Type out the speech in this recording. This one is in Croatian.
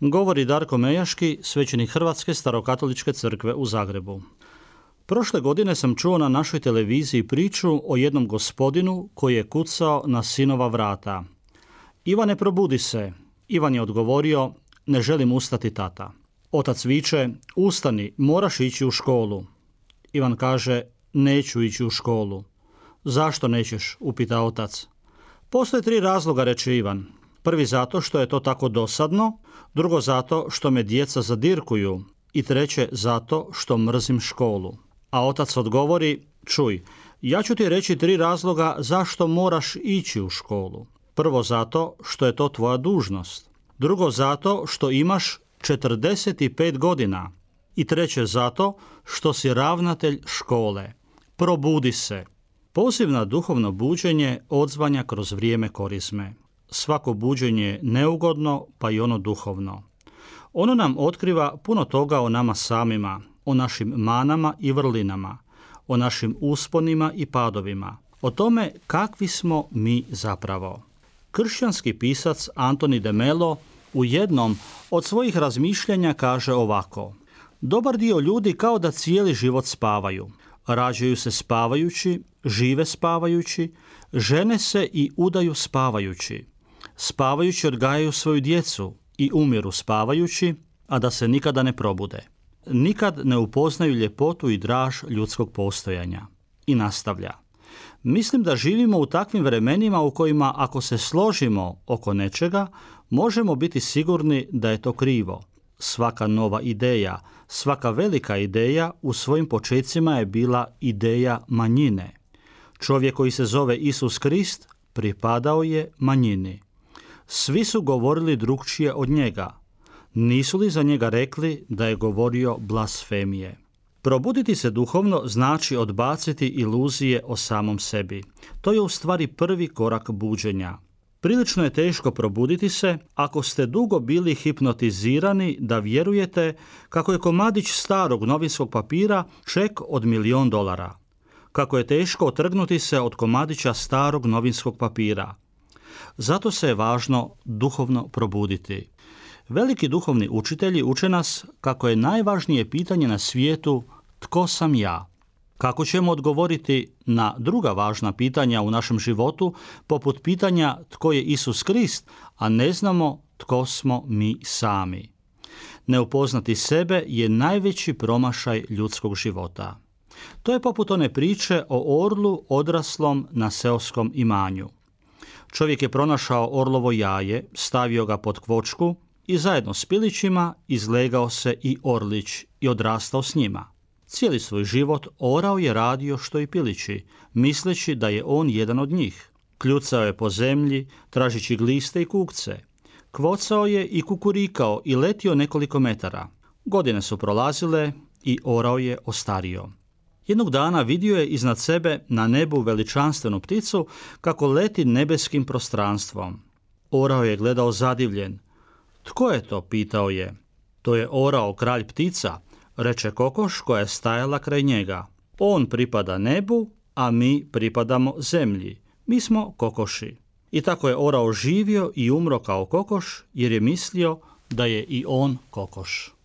Govori Darko Mejaški, svećenik Hrvatske starokatoličke crkve u Zagrebu. Prošle godine sam čuo na našoj televiziji priču o jednom gospodinu koji je kucao na sinova vrata. Ivane, probudi se. Ivan je odgovorio, ne želim ustati tata. Otac viče, ustani, moraš ići u školu. Ivan kaže, neću ići u školu. Zašto nećeš? upita otac. Postoje tri razloga, reče Ivan. Prvi zato što je to tako dosadno, drugo zato što me djeca zadirkuju i treće zato što mrzim školu. A otac odgovori, čuj, ja ću ti reći tri razloga zašto moraš ići u školu. Prvo zato što je to tvoja dužnost. Drugo zato što imaš 45 godina. I treće zato što si ravnatelj škole. Probudi se. Na duhovno buđenje odzvanja kroz vrijeme korizme svako buđenje je neugodno, pa i ono duhovno. Ono nam otkriva puno toga o nama samima, o našim manama i vrlinama, o našim usponima i padovima, o tome kakvi smo mi zapravo. Kršćanski pisac Antoni de Melo u jednom od svojih razmišljanja kaže ovako. Dobar dio ljudi kao da cijeli život spavaju. Rađaju se spavajući, žive spavajući, žene se i udaju spavajući spavajući odgajaju svoju djecu i umiru spavajući, a da se nikada ne probude. Nikad ne upoznaju ljepotu i draž ljudskog postojanja. I nastavlja. Mislim da živimo u takvim vremenima u kojima ako se složimo oko nečega, možemo biti sigurni da je to krivo. Svaka nova ideja, svaka velika ideja u svojim počecima je bila ideja manjine. Čovjek koji se zove Isus Krist pripadao je manjini. Svi su govorili drugčije od njega. Nisu li za njega rekli da je govorio blasfemije? Probuditi se duhovno znači odbaciti iluzije o samom sebi. To je u stvari prvi korak buđenja. Prilično je teško probuditi se ako ste dugo bili hipnotizirani da vjerujete kako je komadić starog novinskog papira ček od milion dolara. Kako je teško otrgnuti se od komadića starog novinskog papira. Zato se je važno duhovno probuditi. Veliki duhovni učitelji uče nas kako je najvažnije pitanje na svijetu tko sam ja. Kako ćemo odgovoriti na druga važna pitanja u našem životu, poput pitanja tko je Isus Krist, a ne znamo tko smo mi sami. Neupoznati sebe je najveći promašaj ljudskog života. To je poput one priče o orlu odraslom na seoskom imanju. Čovjek je pronašao orlovo jaje, stavio ga pod kvočku i zajedno s pilićima izlegao se i orlić i odrastao s njima. Cijeli svoj život orao je radio što i pilići, misleći da je on jedan od njih. Kljucao je po zemlji, tražići gliste i kukce. Kvocao je i kukurikao i letio nekoliko metara. Godine su prolazile i orao je ostario. Jednog dana vidio je iznad sebe na nebu veličanstvenu pticu kako leti nebeskim prostranstvom. Orao je gledao zadivljen. Tko je to? pitao je. To je orao kralj ptica, reče kokoš koja je stajala kraj njega. On pripada nebu, a mi pripadamo zemlji. Mi smo kokoši. I tako je orao živio i umro kao kokoš jer je mislio da je i on kokoš.